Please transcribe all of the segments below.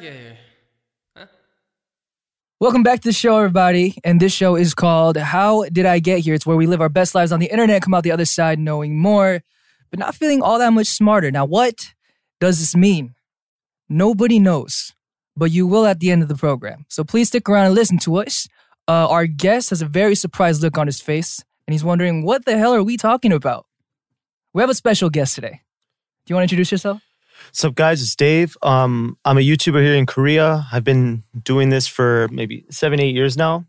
Here? Welcome back to the show, everybody. And this show is called How Did I Get Here? It's where we live our best lives on the internet, come out the other side knowing more, but not feeling all that much smarter. Now, what does this mean? Nobody knows, but you will at the end of the program. So please stick around and listen to us. Uh, our guest has a very surprised look on his face, and he's wondering, what the hell are we talking about? We have a special guest today. Do you want to introduce yourself? What's up, guys? It's Dave. Um, I'm a YouTuber here in Korea. I've been doing this for maybe seven, eight years now.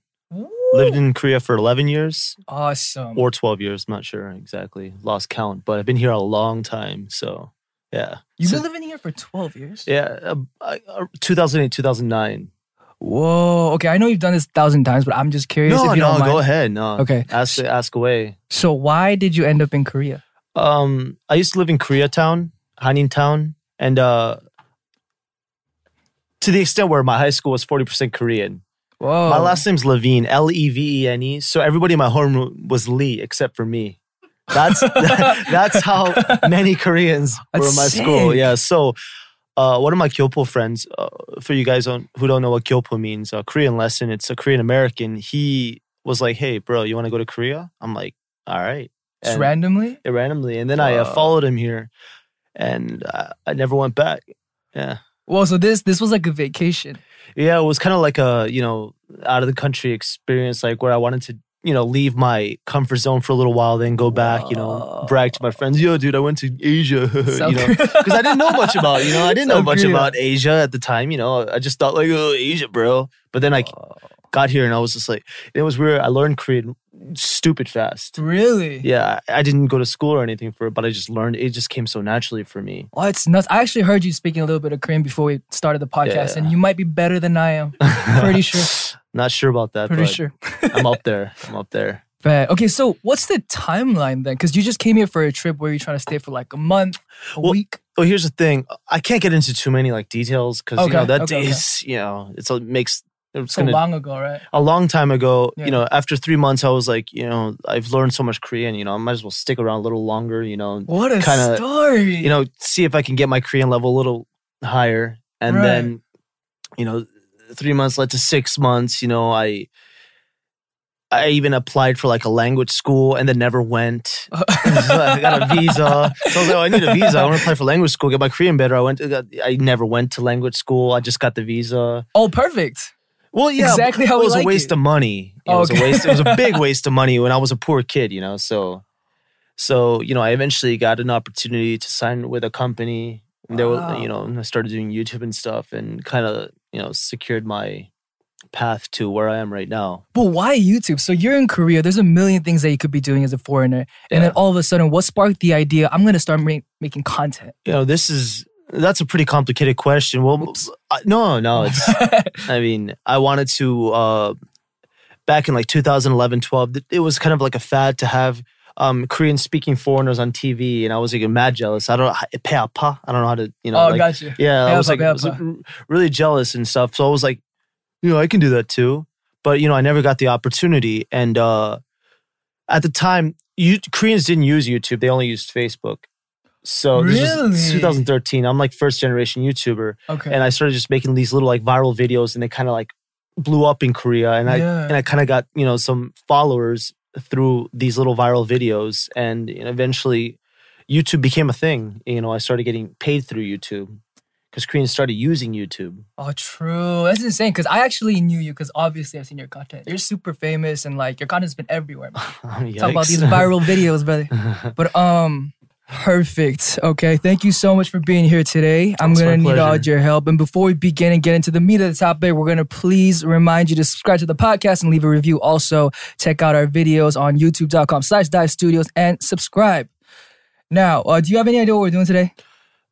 Lived in Korea for 11 years Awesome. or 12 years. I'm not sure exactly. Lost count, but I've been here a long time. So, yeah. You've So- been living here for 12 years? Yeah. Uh, uh, 2008, 2009. Whoa. Okay, I know you've done this a thousand times, but I'm just curious No, if you no, don't mind. go ahead. No. Okay. Ask, ask away. So why did you end up in Korea? Um, I used to live in Koreatown, Hanin Town, and uh, to the extent where my high school was 40% Korean. Whoa. My last name's Levene, L E V E N E. So everybody in my homeroom was Lee except for me. That's that's how many Koreans were in my school. Yeah. So uh, one of my Kyopo friends, uh, for you guys on, who don't know what Kyopo means, a Korean lesson. It's a Korean American. He was like, "Hey, bro, you want to go to Korea?" I'm like, "All right." Just And- randomly? yeah, randomly, and then I uh, followed him here, and uh, I never went back. Yeah. Well, so this this was like a vacation. Yeah, it was kind of like a you know out of the country experience, like where I wanted to you know leave my comfort zone for a little while, then go back. You know, brag to my friends, "Yo, dude, I went to Asia." You know, because I didn't know much about you know I didn't know much Korea. about Asia at the time. You know, I just thought like, "Oh, Asia, bro." But then I got here and I was just like, it was weird. I learned Korean stupid fast. Really? Yeah, I didn't go to school or anything for it, but I just learned. It just came so naturally for me. Oh, it's nuts. I actually heard you speaking a little bit of Korean before we started the podcast, Yeah. and you might be better than I am. Pretty sure. Not sure about that. Pretty sure. I'm up there. I'm up there. But okay, so what's the timeline then? Because you just came here for a trip where you're trying to stay for like a month, a Well, week. Well, here's the thing. I can't get into too many like details because you know Okay, that okay, okay. is you know it's a makes it's So gonna long ago, right? a long time ago. Yeah. You know, after three months, I was like, you know, I've learned so much Korean. You know, I might as well stick around a little longer. You know, What a Kinda, story. you know, see if I can get my Korean level a little higher, and Right. then, you know, three months led to six months. You know, I. I even applied for like a language school and then never went. So I got a visa. So I was like, oh, I need a visa. I want to apply for language school, get my Korean better. I went. To, I never went to language school. I just got the visa. oh, perfect. Well, yeah, Exactly how it was like a waste it. of money. It was Okay. a waste. It was a big waste of money when I was a poor kid. You know, so so you know, I eventually got an opportunity to sign with a company. And there, Wow. were, you know, I started doing YouTube and stuff, and kind of you know secured my path to where I am right now. But why YouTube? So you're in Korea. There's a million things that you could be doing as a foreigner. And then all of a sudden, what sparked the idea? I'm going to start ma- making content. You know, this is that's a pretty complicated question. Well, no, no, it's I mean, I wanted to uh back in like 2011, 12, th- it was kind of like a fad to have um Korean speaking foreigners on TV and I was like mad jealous. I don't know peapa. I don't know how to, you know, oh, like, gotcha. yeah, I was like I was, like, really jealous and stuff. So I was like, you know, I can do that too. But you know, I never got the opportunity and uh at the time you Koreans didn't use YouTube. They only used Facebook. So this Really? was 2013. I'm like first generation YouTuber Okay. and I started just making these little like viral videos, and they kind of like blew up in Korea, and I Yeah. and I kind of got you know some followers through these little viral videos, and you know, eventually YouTube became a thing. You know, I started getting paid through YouTube because Koreans started using YouTube. oh, true. That's insane. Because I actually knew you because obviously I've seen your content. You're super famous and like your content's been everywhere. man. Talk about these viral videos, brother. But um, perfect. Okay, thank you so much for being here today. I'm It's gonna need all your help. And before we begin and get into the meat of the topic, we're gonna please remind you to subscribe to the podcast and leave a review. Also, check out our videos on YouTube.com/slash Dive Studios and subscribe. Now, uh, do you have any idea what we're doing today?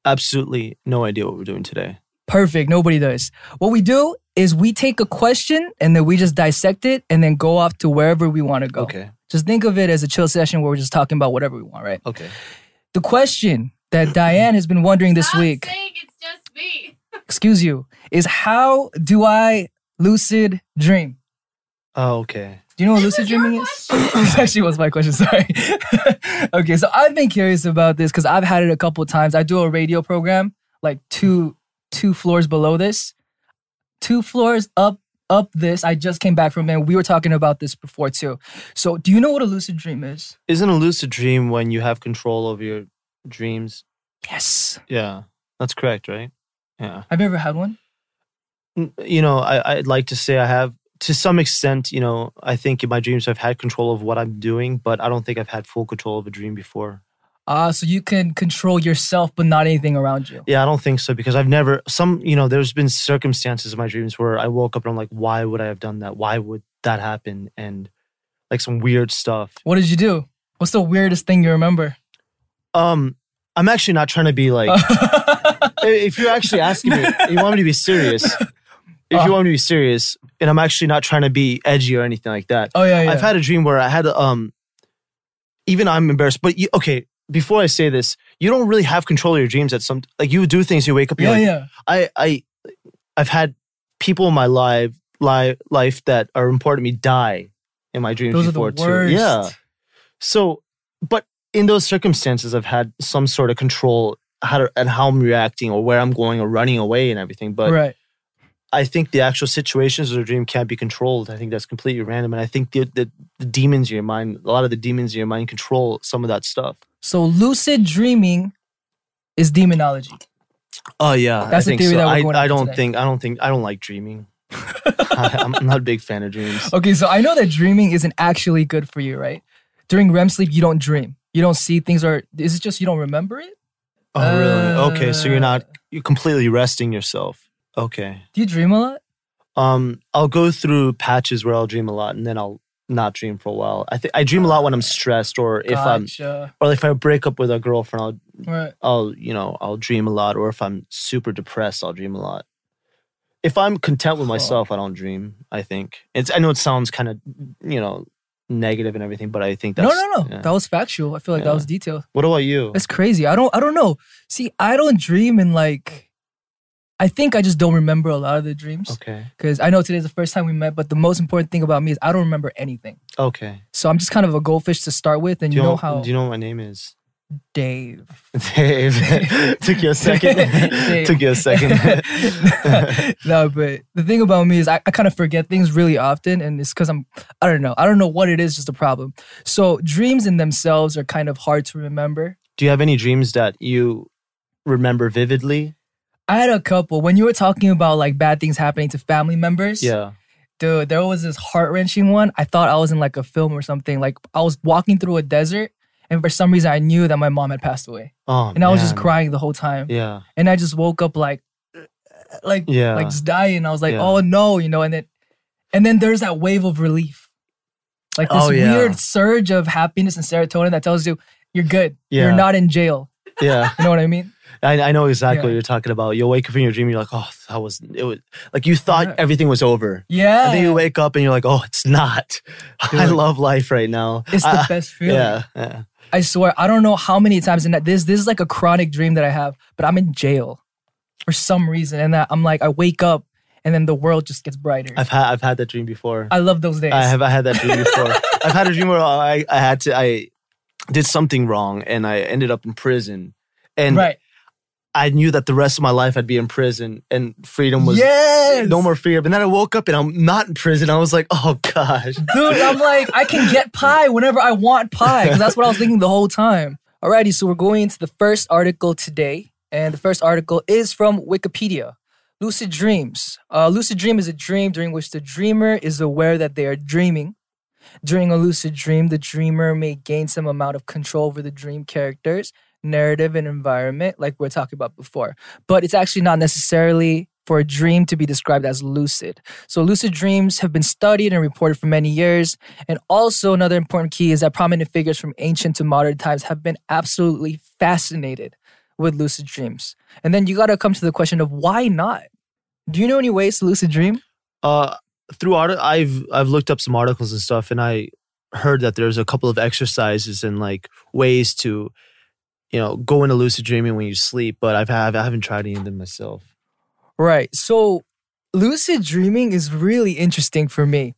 Absolutely no idea what we're doing today. Perfect. Nobody does. What we do is we take a question and then we just dissect it and then go off to wherever we want to go. Okay. Just think of it as a chill session where we're just talking about whatever we want, right? Okay. The question that Diane has been wondering this Stop week, saying it's just me. excuse you, is how do I lucid dream? Oh, okay. Do you know what This lucid dreaming is? this actually was my question. Sorry. okay, so I've been curious about this because I've had it a couple of times. I do a radio program like two two floors below this, two floors up up this. I just came back from. And we were talking about this before too. So, do you know what a lucid dream is? Isn't a lucid dream when you have control over your dreams? Yes. Yeah, that's correct, right? Yeah. Have you ever had one? You know, I, I'd like to say I have to some extent. You know, I think in my dreams I've had control of what I'm doing, but I don't think I've had full control of a dream before. Ah, so you can control yourself, but not anything around you. Yeah, I don't think so because I've never some. You know, there's been circumstances in my dreams where I woke up and I'm like, why would I have done that? Why would that happen? And like some weird stuff. What did you do? What's the weirdest thing you remember? Um, I'm actually not trying to be like. if you're actually asking me, you want me to be serious. If Uh. you want me to be serious, and I'm actually not trying to be edgy or anything like that. oh yeah, yeah. I've had a dream where I had um. Even I'm embarrassed, but you, okay. Before I say this, you don't really have control of your dreams. At some like you do things, you wake up, you're yeah, like, yeah. I I I've had people in my life life life that are important to me die in my dreams Those are before the worst. too. Yeah. So, but in those circumstances, I've had some sort of control how to, and how I'm reacting or where I'm going or running away and everything. But right. I think the actual situations of the dream can't be controlled. I think that's completely random, and I think the, the the demons in your mind, a lot of the demons in your mind, control some of that stuff. So lucid dreaming is demonology. Oh yeah, That's I the theory so. that we're I, going I over don't today. think I don't think I don't like dreaming. I, I'm not a big fan of dreams. Okay, so I know that dreaming isn't actually good for you, right? During REM sleep, you don't dream. You don't see things, or is it just you don't remember it? Oh really? Okay, so you're not Uh. you're completely resting yourself. Okay. Do you dream a lot? Um, I'll go through patches where I'll dream a lot, and then I'll not dream for a while. I think I dream a lot when I'm stressed, or if I'm, Gotcha. or if I break up with a girlfriend, I'll Right. I'll you know I'll dream a lot, or if I'm super depressed, I'll dream a lot. If I'm content with myself, I don't dream. I think it's. I know it sounds kind of you know negative and everything, but I think that's no, no, no. yeah. That was factual. I feel like that was detailed. What about you? That's crazy. I don't. I don't know. See, I don't dream in like. I think I just don't remember a lot of the dreams Okay. because I know today's the first time we met. But the most important thing about me is I don't remember anything. Okay. So I'm just kind of a goldfish to start with, and Do you, you know know how Do you know what my name is? Dave. Dave. Took you a second. Took you a second. no, but the thing about me is I, I kind of forget things really often, and it's because I'm I don't know I don't know what it is, just a problem. So dreams in themselves are kind of hard to remember. Do you have any dreams that you remember vividly? I had a couple when you were talking about like bad things happening to family members. Yeah. dude, there was this heart wrenching one. I thought I was in like a film or something. Like I was walking through a desert, and for some reason I knew that my mom had passed away, Oh, and I was just crying the whole time. Yeah. And I just woke up like, like, Yeah. like just dying. I was like, Yeah. oh no, you know. And then, and then there's that wave of relief, like this Oh, yeah. weird surge of happiness and serotonin that tells you you're good. Yeah. You're not in jail. Yeah. You know what I mean? I, I know exactly Yeah. what you're talking about. You'll wake up in your dream, you're like, oh, that was it was like you thought Yeah. everything was over. Yeah. And then you wake up and you're like, oh, it's not. I love life right now. it's the best feeling. Yeah. Yeah. I swear, I don't know how many times, and that this this is like a chronic dream that I have, but I'm in jail for some reason, and that I'm like, I wake up, and then the world just gets brighter. I've had I've had that dream before. I love those days. I have I had that dream before. I've had a dream where I, I had to I did something wrong and I ended up in prison. And right. I knew that the rest of my life I'd be in prison and freedom was yes. no more freedom. And then I woke up and I'm not in prison. I was like, oh gosh. Dude, I'm like, I can get pie whenever I want pie, because that's what I was thinking the whole time. Alrighty, so we're going into the first article today, and the first article is from Wikipedia. Lucid dreams. A lucid dream is a dream during which the dreamer is aware that they are dreaming. During a lucid dream, the dreamer may gain some amount of control over the dream characters, narrative, and environment, like we are talking about before. But it's actually not necessarily for a dream to be described as lucid. So, lucid dreams have been studied and reported for many years. And also, another important key is that prominent figures from ancient to modern times have been absolutely fascinated with lucid dreams. And then you got to come to the question of why not? Do you know any ways to lucid dream? Uh through art I've I've looked up some articles and stuff and I heard that there's a couple of exercises and like ways to you know go into lucid dreaming when you sleep, but I've have I haven't tried any of them myself. Right. So, lucid dreaming is really interesting for me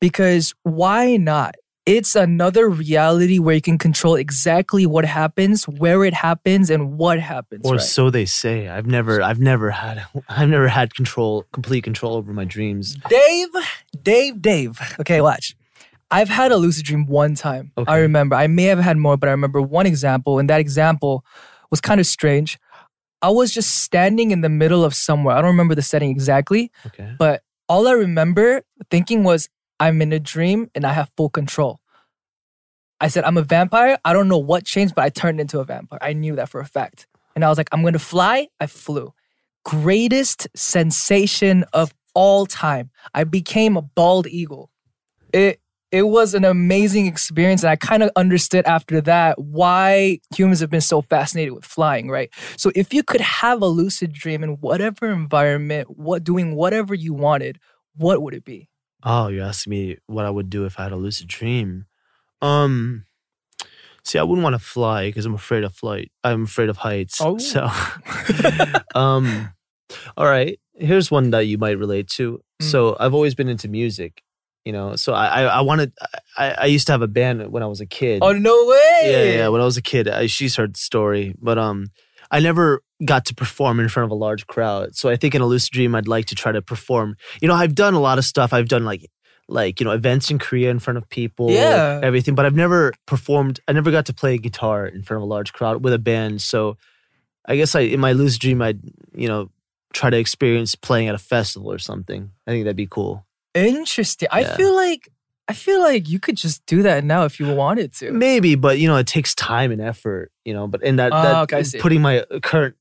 because why not? it's another reality where you can control exactly what happens, where it happens, and what happens. Or right? so they say. I've never, I've never had, I've never had control, complete control over my dreams. Dave, Dave, Dave. Okay, watch. I've had a lucid dream one time. I remember. I may have had more, but I remember one example, and that example was kind of strange. I was just standing in the middle of somewhere. I don't remember the setting exactly, Okay. but all I remember thinking was, I'm in a dream and I have full control. I said, I'm a vampire. I don't know what changed, but I turned into a vampire. I knew that for a fact. And I was like, I'm going to fly. I flew. Greatest sensation of all time. I became a bald eagle. It it was an amazing experience and I kind of understood after that why humans have been so fascinated with flying, right? So if you could have a lucid dream in whatever environment, what doing whatever you wanted, what would it be? Oh, you asked me what I would do if I had a lucid dream. Um, see, I wouldn't want to fly because I'm afraid of flight. I'm afraid of heights. Oh. So, um, all right. Here's one that you might relate to. Mm. So I've always been into music. You know, so I I, I wanted. I, I used to have a band when I was a kid. Oh no way! Yeah, yeah. When I was a kid, I, she's heard the story, but um, I never got to perform in front of a large crowd. So I think in a lucid dream, I'd like to try to perform. You know, I've done a lot of stuff. I've done like like you know events in Korea in front of people, Yeah. everything. But I've never performed. I never got to play guitar in front of a large crowd with a band. So I guess I in my lucid dream, I'd you know try to experience playing at a festival or something. I think that'd be cool. Interesting. I Yeah. feel like I feel like you could just do that now if you wanted to. Maybe, but you know, it takes time and effort, you know. But in that, Ah, that okay, I see. putting my current,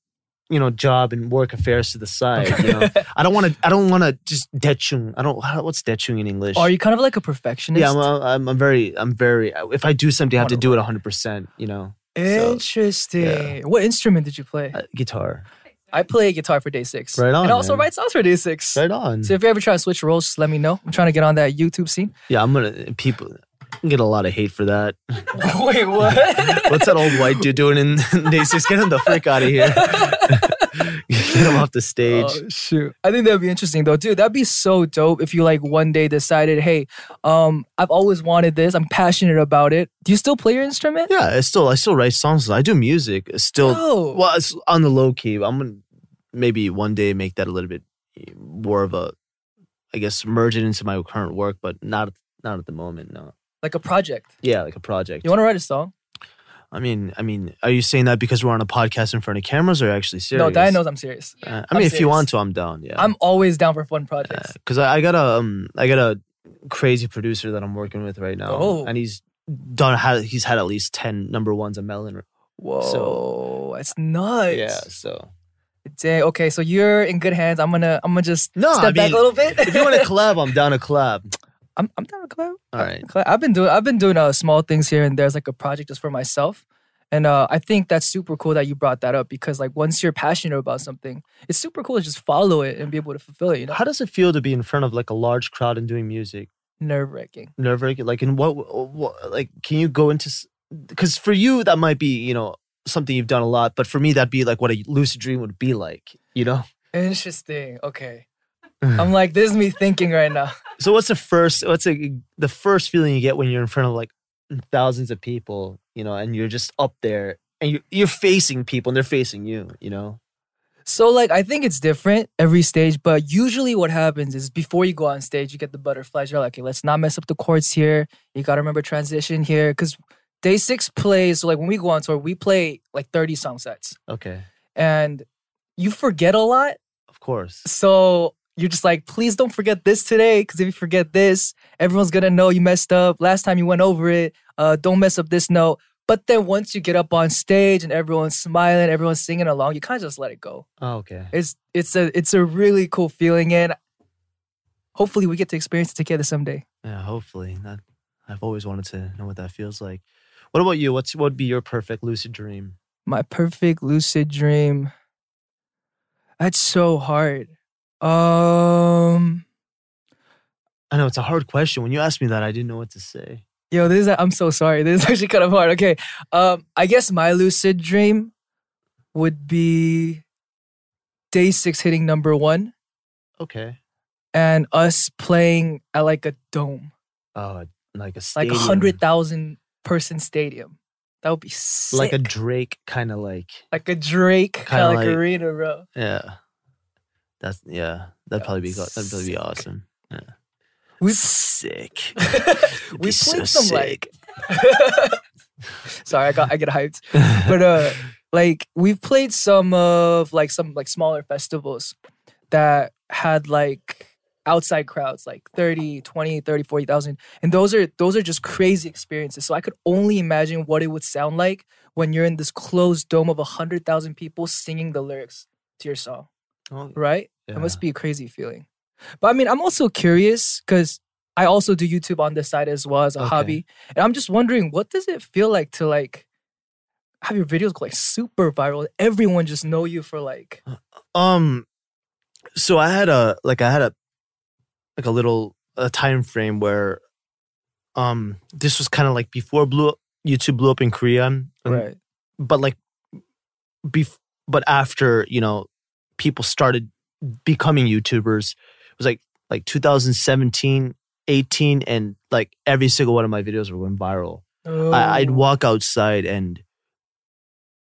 you know, job and work affairs to the side, you know, I don't want to. I don't want to just dechung. I don't. how- What's dechung in English? Are you kind of like a perfectionist? Yeah, I'm, uh, I'm. I'm very. I'm very. If I do something, I have to do it 100. percent You know, so, Interesting. What instrument did you play? uh, guitar. I play guitar for DAY6. Right on, And also man. write songs for DAY6. Right on. So if you ever try to switch roles, just let me know. I'm trying to get on that YouTube scene. yeah, I'm gonna. People get a lot of hate for that. Wait, what? What's that old white dude doing in DAY6? Get him the frick out of here. Get him off the stage. Oh, shoot. I think that'd be interesting though. Dude, that'd be so dope if you like one day decided, hey, um, I've always wanted this. I'm passionate about it. Do you still play your instrument? Yeah, I still I still write songs. I do music. It's still Oh. well, it's on the low key. I'm gonna maybe one day make that a little bit more of a, I guess, merge it into my current work, but not not at the moment. No. Like a project. Yeah, like a project. You want to write a song? I mean, I mean, are you saying that because we're on a podcast in front of cameras, or are you actually serious? No, Diane knows I'm serious. Uh, I I'm mean, if you want to, I'm down. Yeah, I'm always down for fun projects. because I, I got a um, I got a crazy producer that I'm working with right now, Oh. and he's done. Had, he's had at least ten number ones at Melon. Whoa, that's nuts. Yeah, so Dang, okay, so you're in good hands. I'm gonna I'm gonna just No, step I back a little bit. if you want to collab, I'm down to collab. I'm I'm down to collab. All right. Collab. I've been doing I've been doing uh, small things here and there's like a project just for myself. And uh, I think that's super cool that you brought that up because like once you're passionate about something, it's super cool to just follow it and be able to fulfill it. You know, How does it feel to be in front of like a large crowd and doing music? nerve wracking. Nerve wracking. Like, in what, what? Like, can you go into? Because for you, that might be you know something you've done a lot, but for me, that'd be like what a lucid dream would be like. You know. Interesting. Okay, I'm like this is me thinking right now. So what's the first? What's a, the first feeling you get when you're in front of like thousands of people? You know, and you're just up there and you're you're facing people and they're facing you. You know. So like I think it's different every stage, but usually what happens is before you go on stage, you get the butterflies. You're like, okay, let's not mess up the chords here. You gotta remember transition here. Cause DAY6 plays, so like when we go on tour, we play like 30 song sets. Okay. And you forget a lot. Of course. So you're just like, please don't forget this today. Cause if you forget this, everyone's gonna know you messed up. Last time you went over it. Uh, don't mess up this note. But then once you get up on stage and everyone's smiling, everyone's singing along, you kind of just let it go. Oh, okay. It's it's a it's a really cool feeling, and hopefully we get to experience it together someday. Yeah, hopefully. That I've always wanted to know what that feels like. What about you? What's what would be your perfect lucid dream? My perfect lucid dream. That's so hard. Um, I know it's a hard question. When you asked me that, I didn't know what to say. yo, this is I'm so sorry. This is actually kind of hard. Okay, um, I guess my lucid dream would be DAY6 hitting number one Okay. and us playing at like a dome. Oh, like a like a hundred thousand person stadium. That would be sick. like a Drake kind of like like a Drake kind of like, like- arena, bro. yeah. That's yeah. That'd probably be that'd probably be awesome. We sick. we be so played some sick. like. Sorry, I got I get hyped, but uh, like we've played some of like some like smaller festivals that had like outside crowds like 30 20 30 40,000 and those are those are just crazy experiences so i could only imagine what it would sound like when you're in this closed dome of 100,000 people singing the lyrics to your song Oh, right yeah. it must be a crazy feeling. But I mean, I'm also curious because I also do YouTube on this side as well as a Okay. hobby. And I'm just wondering, what does it feel like to like have your videos go like super viral? Everyone just know you for like Um, so I had a like I had a like a little a time frame where, um, this was kind of like before blew up, YouTube blew up in Korea, and- right. But like, bef- but after you know, people started becoming YouTubers. It was like like 2017, 18, and like every single one of my videos were going viral. I, I'd Oh, walk outside and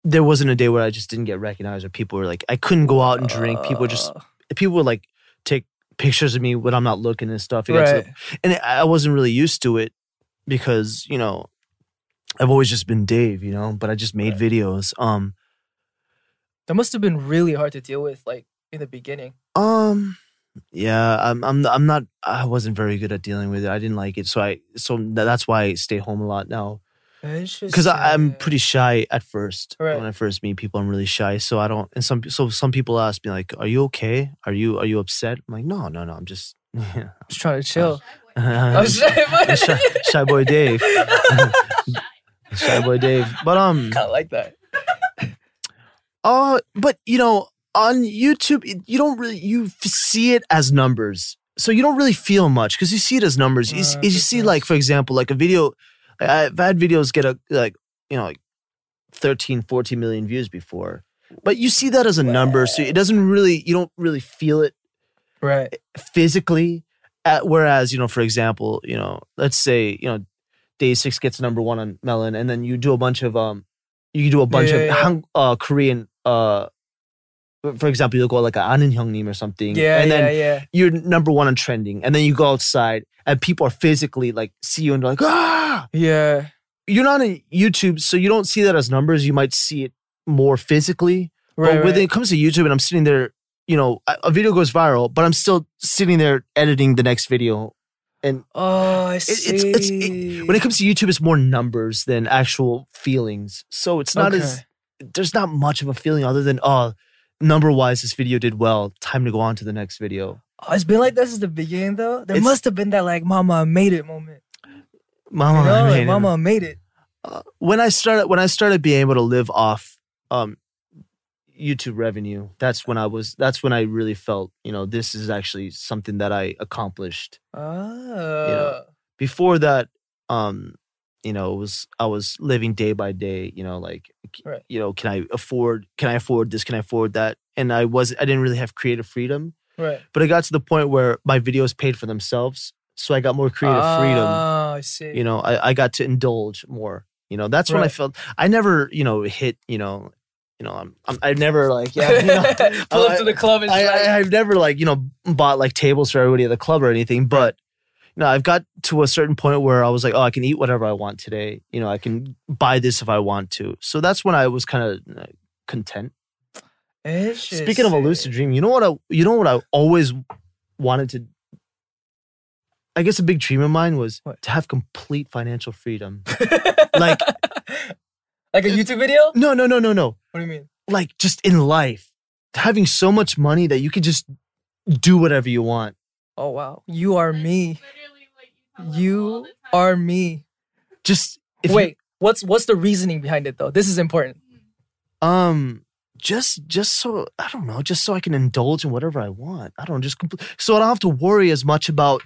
there wasn't a day where I just didn't get recognized or people were like I couldn't go out and drink. People just uh, people would like take pictures of me when I'm not looking and stuff. To the- right. and I wasn't really used to it because you know I've always just been Dave, you know. But I just made Right. videos. Um, That must have been really hard to deal with, like in the beginning. um, yeah. I'm I'm I'm not. I wasn't very good at dealing with it. I didn't like it, so I so that's why I stay home a lot now. because I'm pretty shy at first. Right. When I first meet people, I'm really shy. So I don't. And some so some people ask me like, "Are you okay? Are you are you upset?" I'm like, "No, no, no. I'm just yeah. just trying to chill. I'm I'm shy, boy. shy, shy boy Dave, shy boy Dave." But um, of like that. Uh, but you know, on YouTube, you don't really you see it as numbers. So you don't really feel much because you see it as numbers. You, Uh, you see, like for example, like a video. I've had videos get a like you know like 13, 14 million views before, but you see that as a number, so it doesn't really you don't really feel it Right. physically. At, whereas you know, for example, you know, let's say you know, DAY6 gets number one on Melon, and then you do a bunch of um, you do a bunch Yeah, of yeah, yeah. Hang, uh Korean uh for example, you'll go like an Anunhyung or something. Yeah, and then yeah, yeah. you're number one on trending. And then you go outside and people are physically like see you and they're like, ah Yeah. You're not on YouTube, so you don't see that as numbers. You might see it more physically. Right, but when right. it comes to YouTube and I'm sitting there, you know, a video goes viral, but I'm still sitting there editing the next video. And oh, I see. It, it's, it's, it, when it comes to YouTube, it's more numbers than actual feelings. So it's not okay. as there's not much of a feeling other than oh, number wise, this video did well. Time to go on to the next video. Oh, it's been like this since the beginning, though. There It's- must have been that like "Mama made it" moment. Mama, You know, like, made it. "Mama made it." uh, when I started when I started being able to live off um YouTube revenue, that's when I was that's when I really felt, you know, this is actually something that I accomplished. Ah. Before that, um, you know, it was I was living day by day, you know, like Right. you know, can I afford can I afford this? Can I afford that? And I was I didn't really have creative freedom. Right. But I got to the point where my videos paid for themselves. So I got more creative freedom Ah, I see. you know I, I got to indulge more you know that's when i felt i never you know hit you know you know i'm, I'm i've never like yeah you know, Pull up I- to the club and I, I, i've never like you know bought like tables for everybody at the club or anything but you know i've got to a certain point where i was like oh i can eat whatever i want today you know i can buy this if i want to so that's when i was kind of uh, content speaking of a lucid dream you know what i you know what i always wanted to i guess a big dream of mine was What? to have complete financial freedom like like a YouTube video? no no no no no What do you mean? like just in life having so much money that you could just do whatever you want Oh wow, you are me. You are me. just if you- Wait, what's what's the reasoning behind it though? This is important. um just just so i don't know just so i can indulge in whatever i want i don't just compl- so i don't have to worry as much about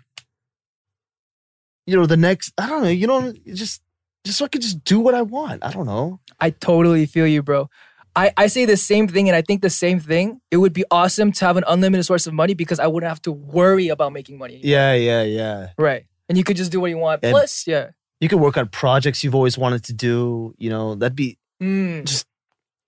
you know the next i don't know you know just just so i can just do what i want i don't know I totally feel you, bro. I, I say the same thing and I think the same thing. It would be awesome to have an unlimited source of money because I wouldn't have to worry about making money. yeah yeah yeah Right. And you could just do what you want. And- Plus, yeah. You could work on projects you've always wanted to do. You know, that'd be Mm. just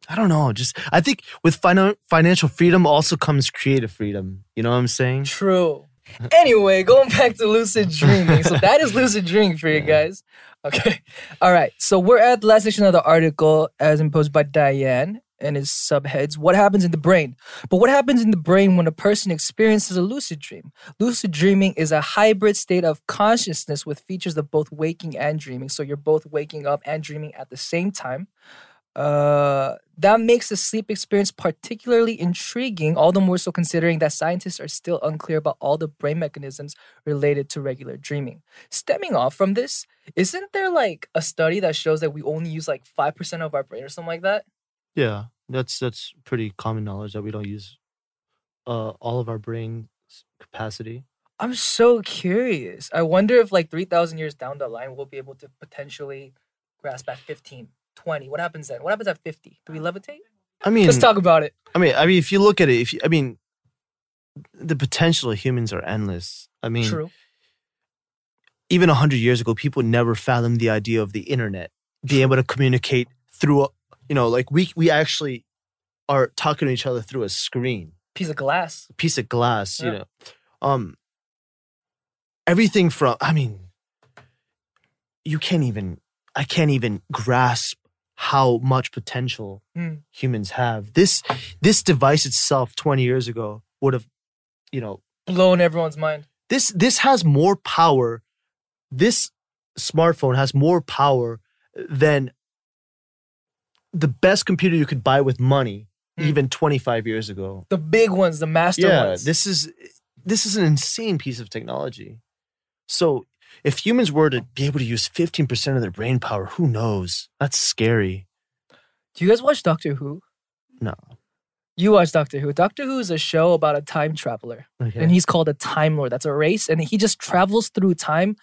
I don't know. Just I think with finan- financial freedom also comes creative freedom. You know what I'm saying? True. Anyway, going back to lucid dreaming. So that is lucid dreaming for you guys. Okay. All right. So we're at the last section of the article as imposed by Diane and his subheads. What happens in the brain? But what happens in the brain when a person experiences a lucid dream? Lucid dreaming is a hybrid state of consciousness with features of both waking and dreaming. So you're both waking up and dreaming at the same time. Uh, that makes the sleep experience particularly intriguing, all the more so considering that scientists are still unclear about all the brain mechanisms related to regular dreaming. Stemming off from this, isn't there like a study that shows that we only use like 5% of our brain or something like that? Yeah, that's that's pretty common knowledge that we don't use uh, all of our brain capacity. I'm so curious. I wonder if like 3,000 years down the line, we'll be able to potentially grasp at 15, 20. What happens then? What happens at 50? Do we levitate? I mean, Let's talk about it. I mean, I mean, if you look at it, if you, I mean, the potential of humans are endless. I mean, True. even a hundred years ago, people never fathomed the idea of the internet being able to communicate through, a, you know, like we we actually are talking to each other through a screen, Piece of glass. piece of glass, you know, um, everything from. I mean, you can't even. I can't even grasp how much potential Hmm. humans have. This this device itself, twenty years ago, would have, you know, Blown everyone's mind. this this has more power this smartphone has more power than the best computer you could buy with money Mm. even 25 years ago The big ones, the master yeah ones. this is this is an insane piece of technology so if humans were to be able to use 15% of their brain power who knows that's scary Do you guys watch Doctor Who? No. You watch Doctor Who. Doctor Who is a show about a time traveler, okay and he's called a Time Lord. That's a race, and he just travels through time,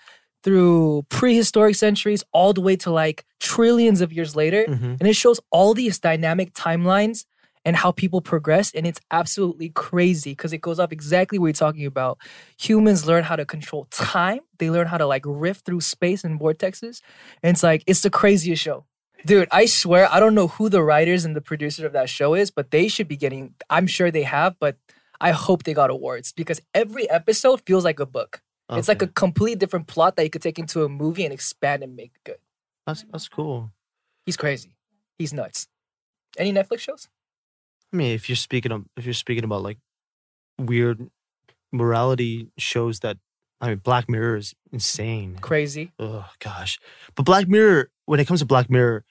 through prehistoric centuries, all the way to like trillions of years later. Mhm. And it shows all these dynamic timelines and how people progress. And it's absolutely crazy because it goes up exactly what you're talking about. Humans learn how to control time, they learn how to like rift through space and vortexes. And it's like, it's the craziest show. Dude, I swear, I don't know who the writers and the producer of that show is, but they should be getting, I'm sure they have, but I hope they got awards because every episode feels like a book. It's like a completely different plot that you could take into a movie and expand and make good. that's, that's cool He's crazy. He's nuts. Any Netflix shows? I mean, if you're speaking of, if you're speaking about like weird morality shows that I mean, Black Mirror is insane. Crazy. Oh gosh, but Black Mirror, when it comes to Black Mirror,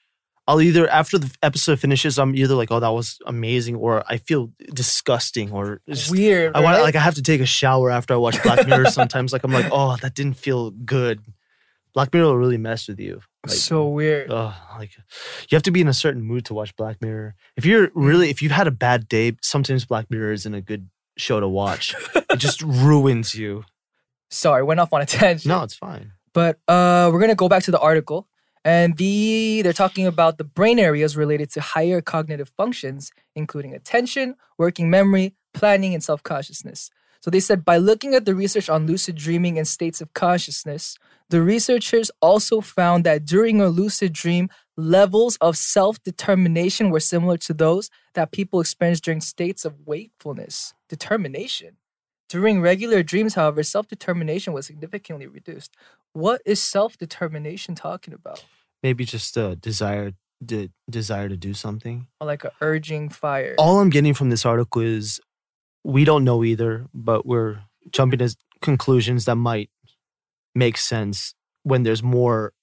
I'll either after the episode finishes, I'm either like, oh, that was amazing, or I feel disgusting, or just, Weird. I want like I have to take a shower after I watch Black Mirror. Sometimes, like I'm like, oh, that didn't feel good. Black Mirror will really mess with you. Like, so weird. Oh, like you have to be in a certain mood to watch Black Mirror. If you're really, if you've had a bad day, sometimes Black Mirror isn't a good show to watch. it just ruins you. Sorry, went off on a tangent. No, it's fine. But uh, we're gonna go back to the article, and the they're talking about the brain areas related to higher cognitive functions, including attention, working memory, planning, and self consciousness. So they said by looking at the research on lucid dreaming and states of consciousness, the researchers also found that during a lucid dream, levels of self determination were similar to those that people experience during states of wakefulness. Determination. During regular dreams, however, self determination was significantly reduced. What is self determination talking about? Maybe just a desire, de- desire to do something. Or like a urging fire. All I'm getting from this article is we don't know either, but we're jumping to conclusions that might make sense when there's more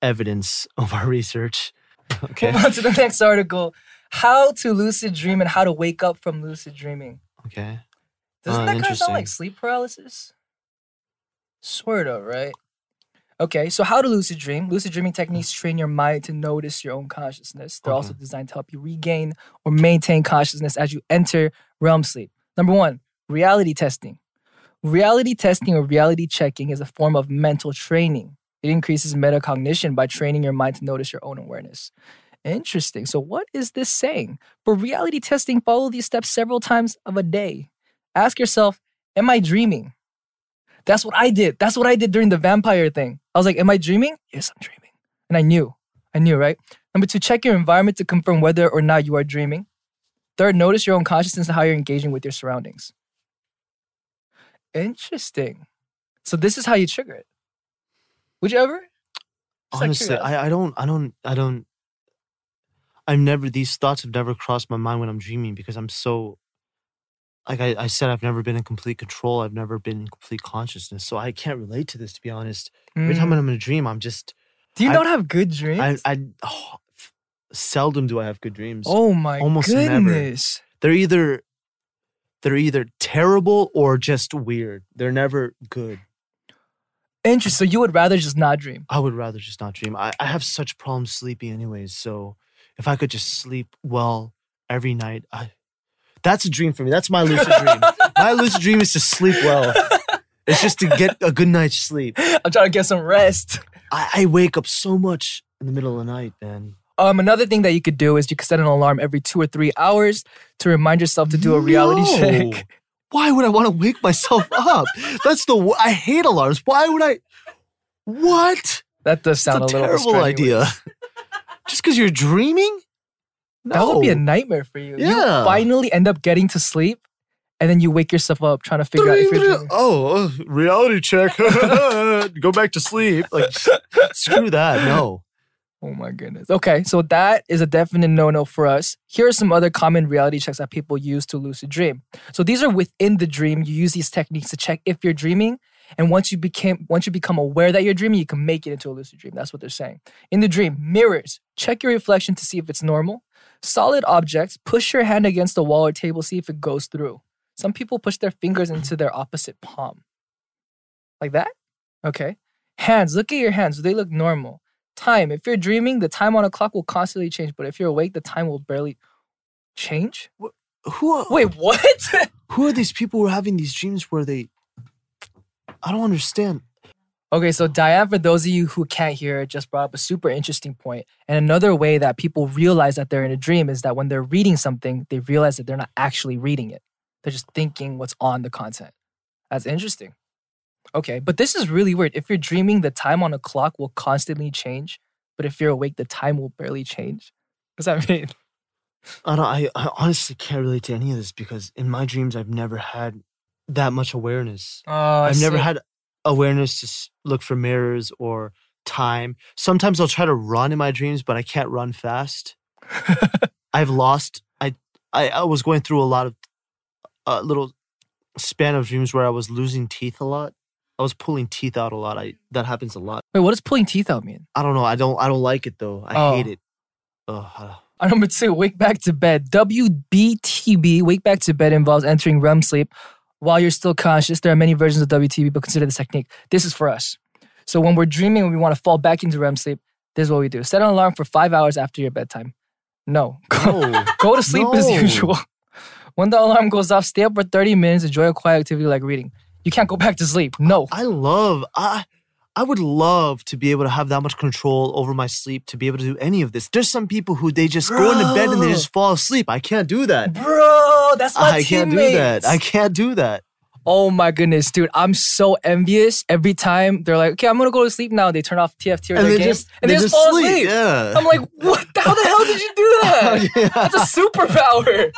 evidence of our research. Okay. Move on to the next article. How to lucid dream and how to wake up from lucid dreaming. Okay. Doesn't Uh, that kind of sound like sleep paralysis? Sort of, right? Okay, so how to lucid dream? Lucid dreaming techniques mm. train your mind to notice your own consciousness. They're also designed to help you regain or maintain consciousness as you enter REM sleep. Number one, reality testing. Reality testing or reality checking is a form of mental training. It increases metacognition by training your mind to notice your own awareness. Interesting. So, what is this saying? For reality testing, follow these steps several times of a day. Ask yourself, Am I dreaming? That's what I did. That's what I did during the vampire thing. I was like, Am I dreaming? Yes, I'm dreaming. And I knew. I knew, right? Number two, check your environment to confirm whether or not you are dreaming. Third, notice your own consciousness and how you're engaging with your surroundings. Interesting. So this is how you trigger it. Would you ever? Just Honestly. I, I don't, I don't, I don't. I've never. These thoughts have never crossed my mind when I'm dreaming because I'm so. Like I, I said, I've never been in complete control. I've never been in complete consciousness, so I can't relate to this. To be honest, every time Mm. I'm in a dream, I'm just. Do you I- not have good dreams? I, I oh, f- seldom do I have good dreams. oh my almost never. goodness. They're either, they're either terrible or just weird. They're never good. Interesting. So you would rather just not dream. I would rather just not dream. I, I have such problems sleeping anyways. So if I could just sleep well every night, I that's a dream for me. That's my lucid dream. My lucid dream is to sleep well. It's just to get a good night's sleep. I'm trying to get some rest. I, I wake up so much in the middle of the night, man. Um, another thing that you could do is you could set an alarm every two or three hours to remind yourself to do a reality No. check. Why would I want to wake myself up? That's the wo- I hate alarms. Why would I? What? That does sound a a, little terrible idea. Just because you're dreaming? That would be a nightmare for you. You Yeah. finally end up getting to sleep, and then you wake yourself up trying to figure out if you're dreaming. Oh, uh, reality check. Go back to sleep. Like, screw that. No. Oh my goodness. Okay, so that is a definite no-no for us. Here are some other common reality checks that people use to lucid dream. So these are within the dream. You use these techniques to check if you're dreaming. And once you became once you become aware that you're dreaming, you can make it into a lucid dream. That's what they're saying. In the dream, mirrors. Check your reflection to see if it's normal. Solid objects, push your hand against the wall or table, see if it goes through. Some people push their fingers into their opposite palm. Like that? Okay. Hands, look at your hands. Do they look normal? Time. If you're dreaming, the time on a clock will constantly change, but if you're awake, the time will barely change. Who are, Wait, what? who are these people who are having these dreams where they. I don't understand. Okay, so Diane, for those of you who can't hear, just brought up a super interesting point. And another way that people realize that they're in a dream is that when they're reading something, they realize that they're not actually reading it. They're just thinking what's on the content. That's interesting. Okay, but this is really weird. If you're dreaming, the time on a clock will constantly change, but if you're awake, the time will barely change. What does that mean? I don't. I, I honestly can't relate to any of this because in my dreams I've never had that much awareness. Oh, I've never had awareness to look for mirrors or time. Sometimes I'll try to run in my dreams, but I can't run fast. I've lost. I I, I was going through a lot of a little span of dreams where I was losing teeth a lot. I was pulling teeth out a lot. I that happens a lot. Wait, what does pulling teeth out mean? I don't know. I don't. I don't like it though. I Oh. hate it. Ugh, uh, number two, wake back to bed. WBTB, wake back to bed involves entering REM sleep while you're still conscious. There are many versions of WTB, but consider this technique. This is for us. So when we're dreaming and we want to fall back into REM sleep, this is what we do. Set an alarm for five hours after your bedtime. No. Go, no. go to sleep as usual. When the alarm goes off, stay up for 30 minutes, enjoy a quiet activity like reading. You can't go back to sleep. No. I love I I would love to be able to have that much control over my sleep to be able to do any of this. There's some people who they just go into bed and they just fall asleep. I can't do that. Bro, Oh, that's my I can't do that. I can't do that. Oh my goodness, dude. I'm so envious. Every time they're like, okay, I'm gonna go to sleep now. They turn off TFT or And their they game, just and they, just, fall asleep. Yeah. I'm like, what? How the hell did you do that? Yeah. That's a superpower.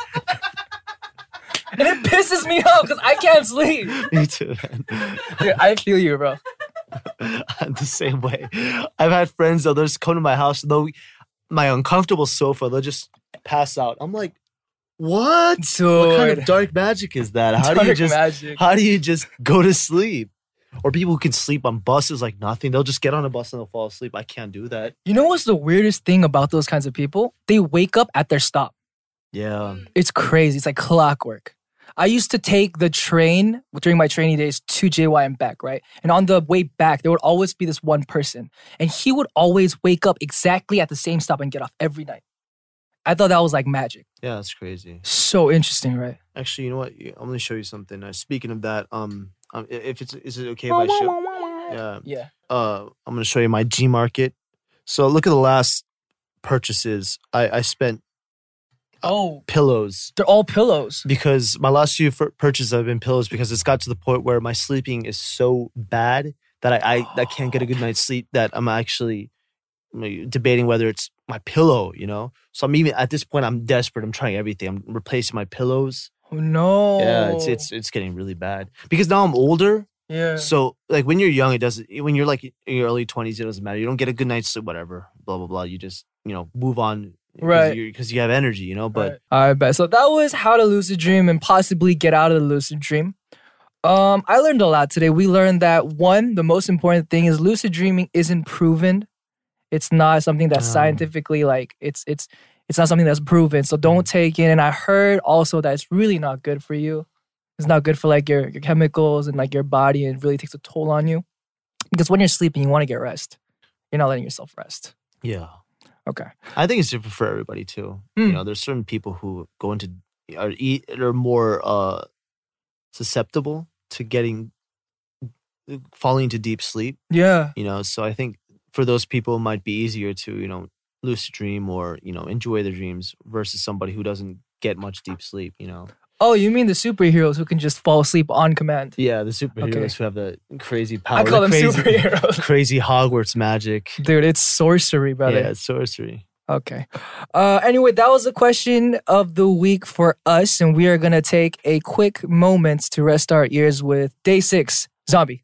and it pisses me off because I can't sleep. Me too, man. Dude, I feel you, bro. I'm the same way. I've had friends though, they'll just come to my house, they'll my uncomfortable sofa, they'll just pass out. I'm like, what? What kind of dark magic is that? How do you Dark just magic. how do you just go to sleep? Or people who can sleep on buses like nothing. They'll just get on a bus and they'll fall asleep. I can't do that. You know what's the weirdest thing about those kinds of people? They wake up at their stop. Yeah. It's crazy. It's like clockwork. I used to take the train during my training days to JY and back, right? And on the way back, there would always be this one person, and he would always wake up exactly at the same stop and get off every night. I thought that was like magic. Yeah, that's crazy. So interesting, right? Actually, you know what? I'm gonna show you something. Uh, speaking of that, um, um, if it's is it okay if I show? Yeah. Yeah. Uh, I'm gonna show you my G Market. So look at the last purchases. I I spent Oh, pillows they're all pillows. because my last few fir- purchases have been pillows because it's got to the point where my sleeping is so bad that I, I, I can't get a good night's sleep that I'm actually like, debating whether it's my pillow, you know? So I'm even at this point I'm desperate. I'm trying everything. I'm replacing my pillows. Oh, no. Yeah, it's it's it's getting really bad. Because now I'm older. yeah. So like when you're young, it doesn't when you're like in your early twenties, it doesn't matter. You don't get a good night's sleep, whatever, blah blah blah. You just, you know, move on Right. because you have energy, you know. But Right. all right, bet. So that was how to lucid dream and possibly get out of the lucid dream. Um, I learned a lot today. We learned that one, the most important thing is lucid dreaming isn't proven. It's not something that's Um. scientifically like it's it's it's not something that's proven. So don't take it. And I heard also that it's really not good for you. It's not good for like your your chemicals and like your body, and it really takes a toll on you. Because when you're sleeping, you want to get rest. You're not letting yourself rest. yeah. Okay. I think it's different for everybody too. Mm. You know, there's certain people who go into are eat are more uh susceptible to getting falling into deep sleep. Yeah. You know, so I think for those people it might be easier to you know lucid dream or you know enjoy their dreams versus somebody who doesn't get much deep sleep. You know, Oh, you mean the superheroes who can just fall asleep on command? yeah, the superheroes Okay. who have the crazy power. I call the them crazy, superheroes. Crazy Hogwarts magic. Dude, it's sorcery, brother. Yeah, it's sorcery. Okay. Uh, anyway, that was the question of the week for us, and we are gonna take a quick moment to rest our ears with DAY6 zombie.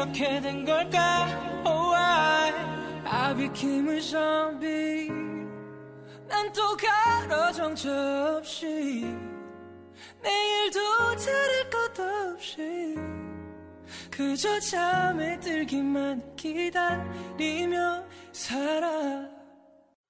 이렇게 된 걸까 Oh why I became a zombie 난 또 가로 정처 없이 내일도 들을 것도 없이 그저 잠에 들기만 기다리며 살아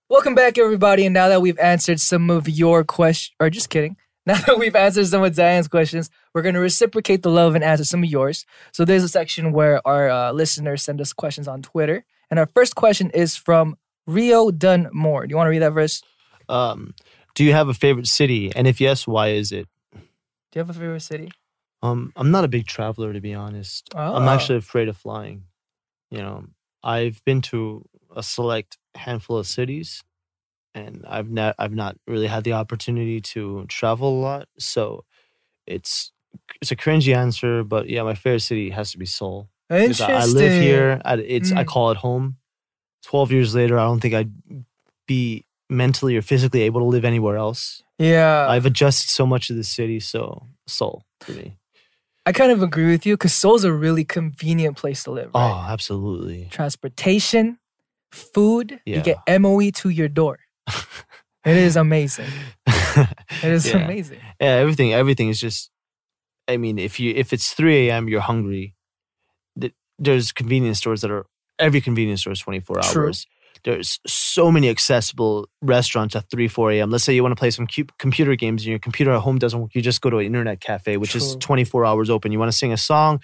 Welcome back, everybody. And now that we've answered some of your questions, or just kidding, now that we've answered some of Diane's questions, we're going to reciprocate the love and answer some of yours. So there's a section where our uh, listeners send us questions on Twitter. And our first question is from Rio Dunmore. Do you want to read that verse? Um, do you have a favorite city? And if yes, why is it? Do you have a favorite city? Um, I'm not a big traveler to be honest. Oh. I'm actually afraid of flying. You know, I've been to a select handful of cities, and I've not I've not really had the opportunity to travel a lot. So it's it's a cringy answer, but yeah, my favorite city has to be Seoul. Interesting. I, I live here. I, it's I Mm. call it home. Twelve years later, I don't think I'd be mentally or physically able to live anywhere else. Yeah. I've adjusted so much to the city, so Seoul for me. I kind of agree with you because Seoul's a really convenient place to live. Right? Oh, absolutely. Transportation, food, you get MOE to your door. It is amazing. It is Yeah. amazing. yeah, everything everything is just I mean, if you if it's 3 a.m. you're hungry, there's convenience stores that are every convenience store is 24 True. hours. There's so many accessible restaurants at 3, 4 a.m. Let's say you want to play some cu- computer games and your computer at home doesn't work. You just go to an internet cafe, which is 24 hours open. You want to sing a song,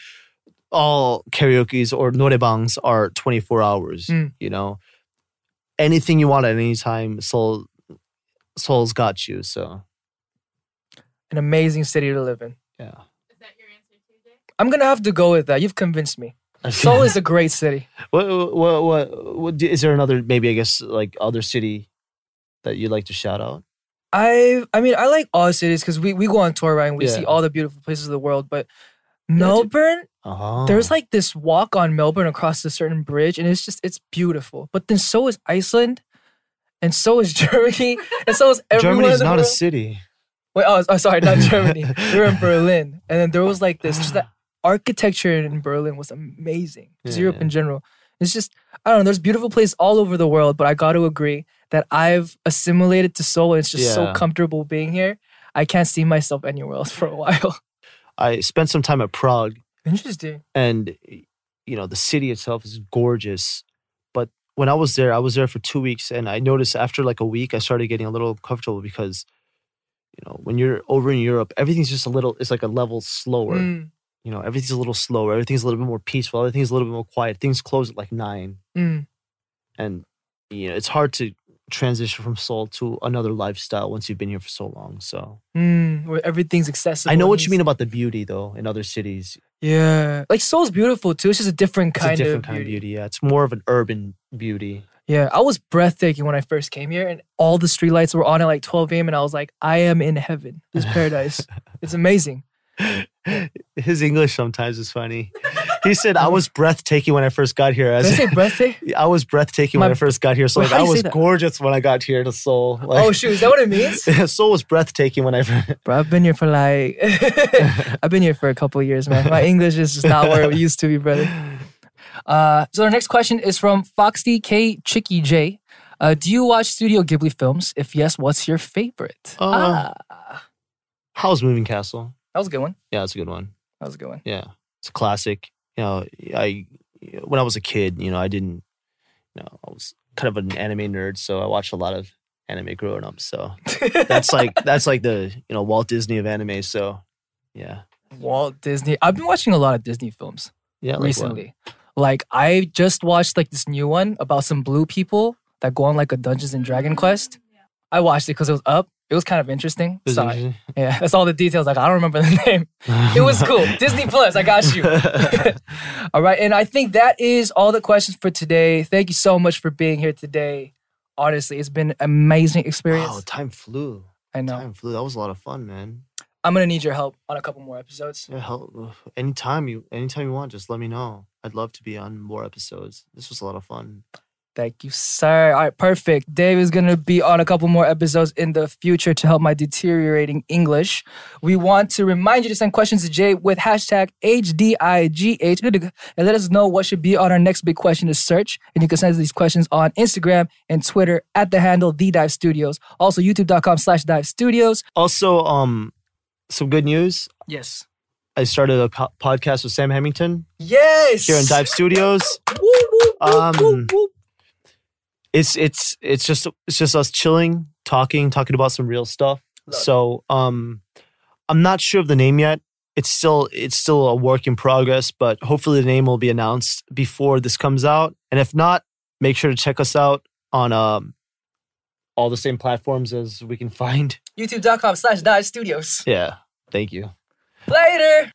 all karaoke's or noraebangs are 24 hours. Mm. You know, anything you want at any time, Seoul, Seoul's got you. So, An amazing city to live in. yeah. I'm gonna have to go with that. You've convinced me. Seoul is a great city. What, what, what, what, is there another, maybe, I guess, like other city that you'd like to shout out? I I mean I like all cities because we, we go on tour right and we see all the beautiful places of the world. But dude. Melbourne, Oh. there's like this walk on Melbourne across a certain bridge, and it's just it's beautiful. But then so is Iceland, and so is Germany, and so is everyone. Germany's the not a city. Wait, oh, oh, sorry, not Germany. we were in Berlin, and then there was like this. Just the architecture in Berlin was amazing. Yeah, Europe yeah. in general. It's just I don't know. There's beautiful places all over the world, but I got to agree that I've assimilated to Seoul, and it's just so comfortable being here. I can't see myself anywhere else for a while. I spent some time at Prague, Interesting. and you know the city itself is gorgeous. But when I was there, I was there for two weeks, and I noticed after like a week, I started getting a little comfortable because, you know, when you're over in Europe, everything's just a little. It's like a level slower. Mm, You know, everything's a little slower. Everything's a little bit more peaceful. Everything's a little bit more quiet. Things close at like nine, mm. and you know it's hard to transition from Seoul to another lifestyle once you've been here for so long. So Mm, where everything's accessible. I know what you mean about the beauty though in other cities. Yeah, like Seoul's beautiful too. It's just a different It's kind a different of kind beauty. of beauty. Yeah, it's more of an urban beauty. Yeah, I was breathtaking when I first came here, and all the streetlights were on at like 12 a.m. And I was like, I am in heaven. This paradise. it's amazing. His English sometimes is funny. He said, "I was breathtaking when I first got here." Did I say breathtaking? I was breathtaking when My- I first got here. So Wait, like, I was gorgeous when I got here to Seoul. Like, oh shoot, is that what it means? Seoul was breathtaking when I. Bro, I've been here for like, I've been here for a couple of years, man. My English is just not where it used to be, brother. Uh, so our next question is from Foxy K Chicky J. Uh, do you watch Studio Ghibli films? If yes, what's your favorite? Uh, ah, Howl's Moving Castle? that was a good one. Yeah, that's a good one. That was a good one. Yeah, it's a classic. You know, I when I was a kid, you know, I didn't. You know, I was kind of an anime nerd, so I watched a lot of anime growing up. So that's like that's like the you know Walt Disney of anime. So yeah, Walt Disney. I've been watching a lot of Disney films. yeah. like what? recently. Like I just watched like this new one about some blue people that go on like a Dungeons and Dragon quest. I watched it because it was up. It was kind of interesting. Sorry. Yeah, that's all the details. Like I don't remember the name. It was cool. Disney Plus. I got you. all right, and I think that is all the questions for today. Thank you so much for being here today. Honestly, it's been an amazing experience. wow, time flew. I know. Time flew. That was a lot of fun, man. I'm gonna need your help on a couple more episodes. Yeah, hell, anytime you anytime you want, just let me know. I'd love to be on more episodes. This was a lot of fun. Thank you, sir. All right, perfect. Dave is going to be on a couple more episodes in the future to help my deteriorating English. We want to remind you to send questions to Jae with hashtag HDIGH and let us know what should be on our next big question to search. And you can send us these questions on Instagram and Twitter at the handle The Dive Studios. Also, youtube.com slash Dive Studios. Also, um, some good news. Yes. I started a po- podcast with Sam Hammington Yes. here in Dive Studios. Woo, woo, woo, Um, woo, woo. It's it's it's just it's just us chilling, talking, talking about some real stuff. Love so um, I'm not sure of the name yet. It's still it's still a work in progress, but hopefully the name will be announced before this comes out. And if not, make sure to check us out on um all the same platforms as we can find. YouTube.com slash Dive Studios. Yeah. Thank you. Later.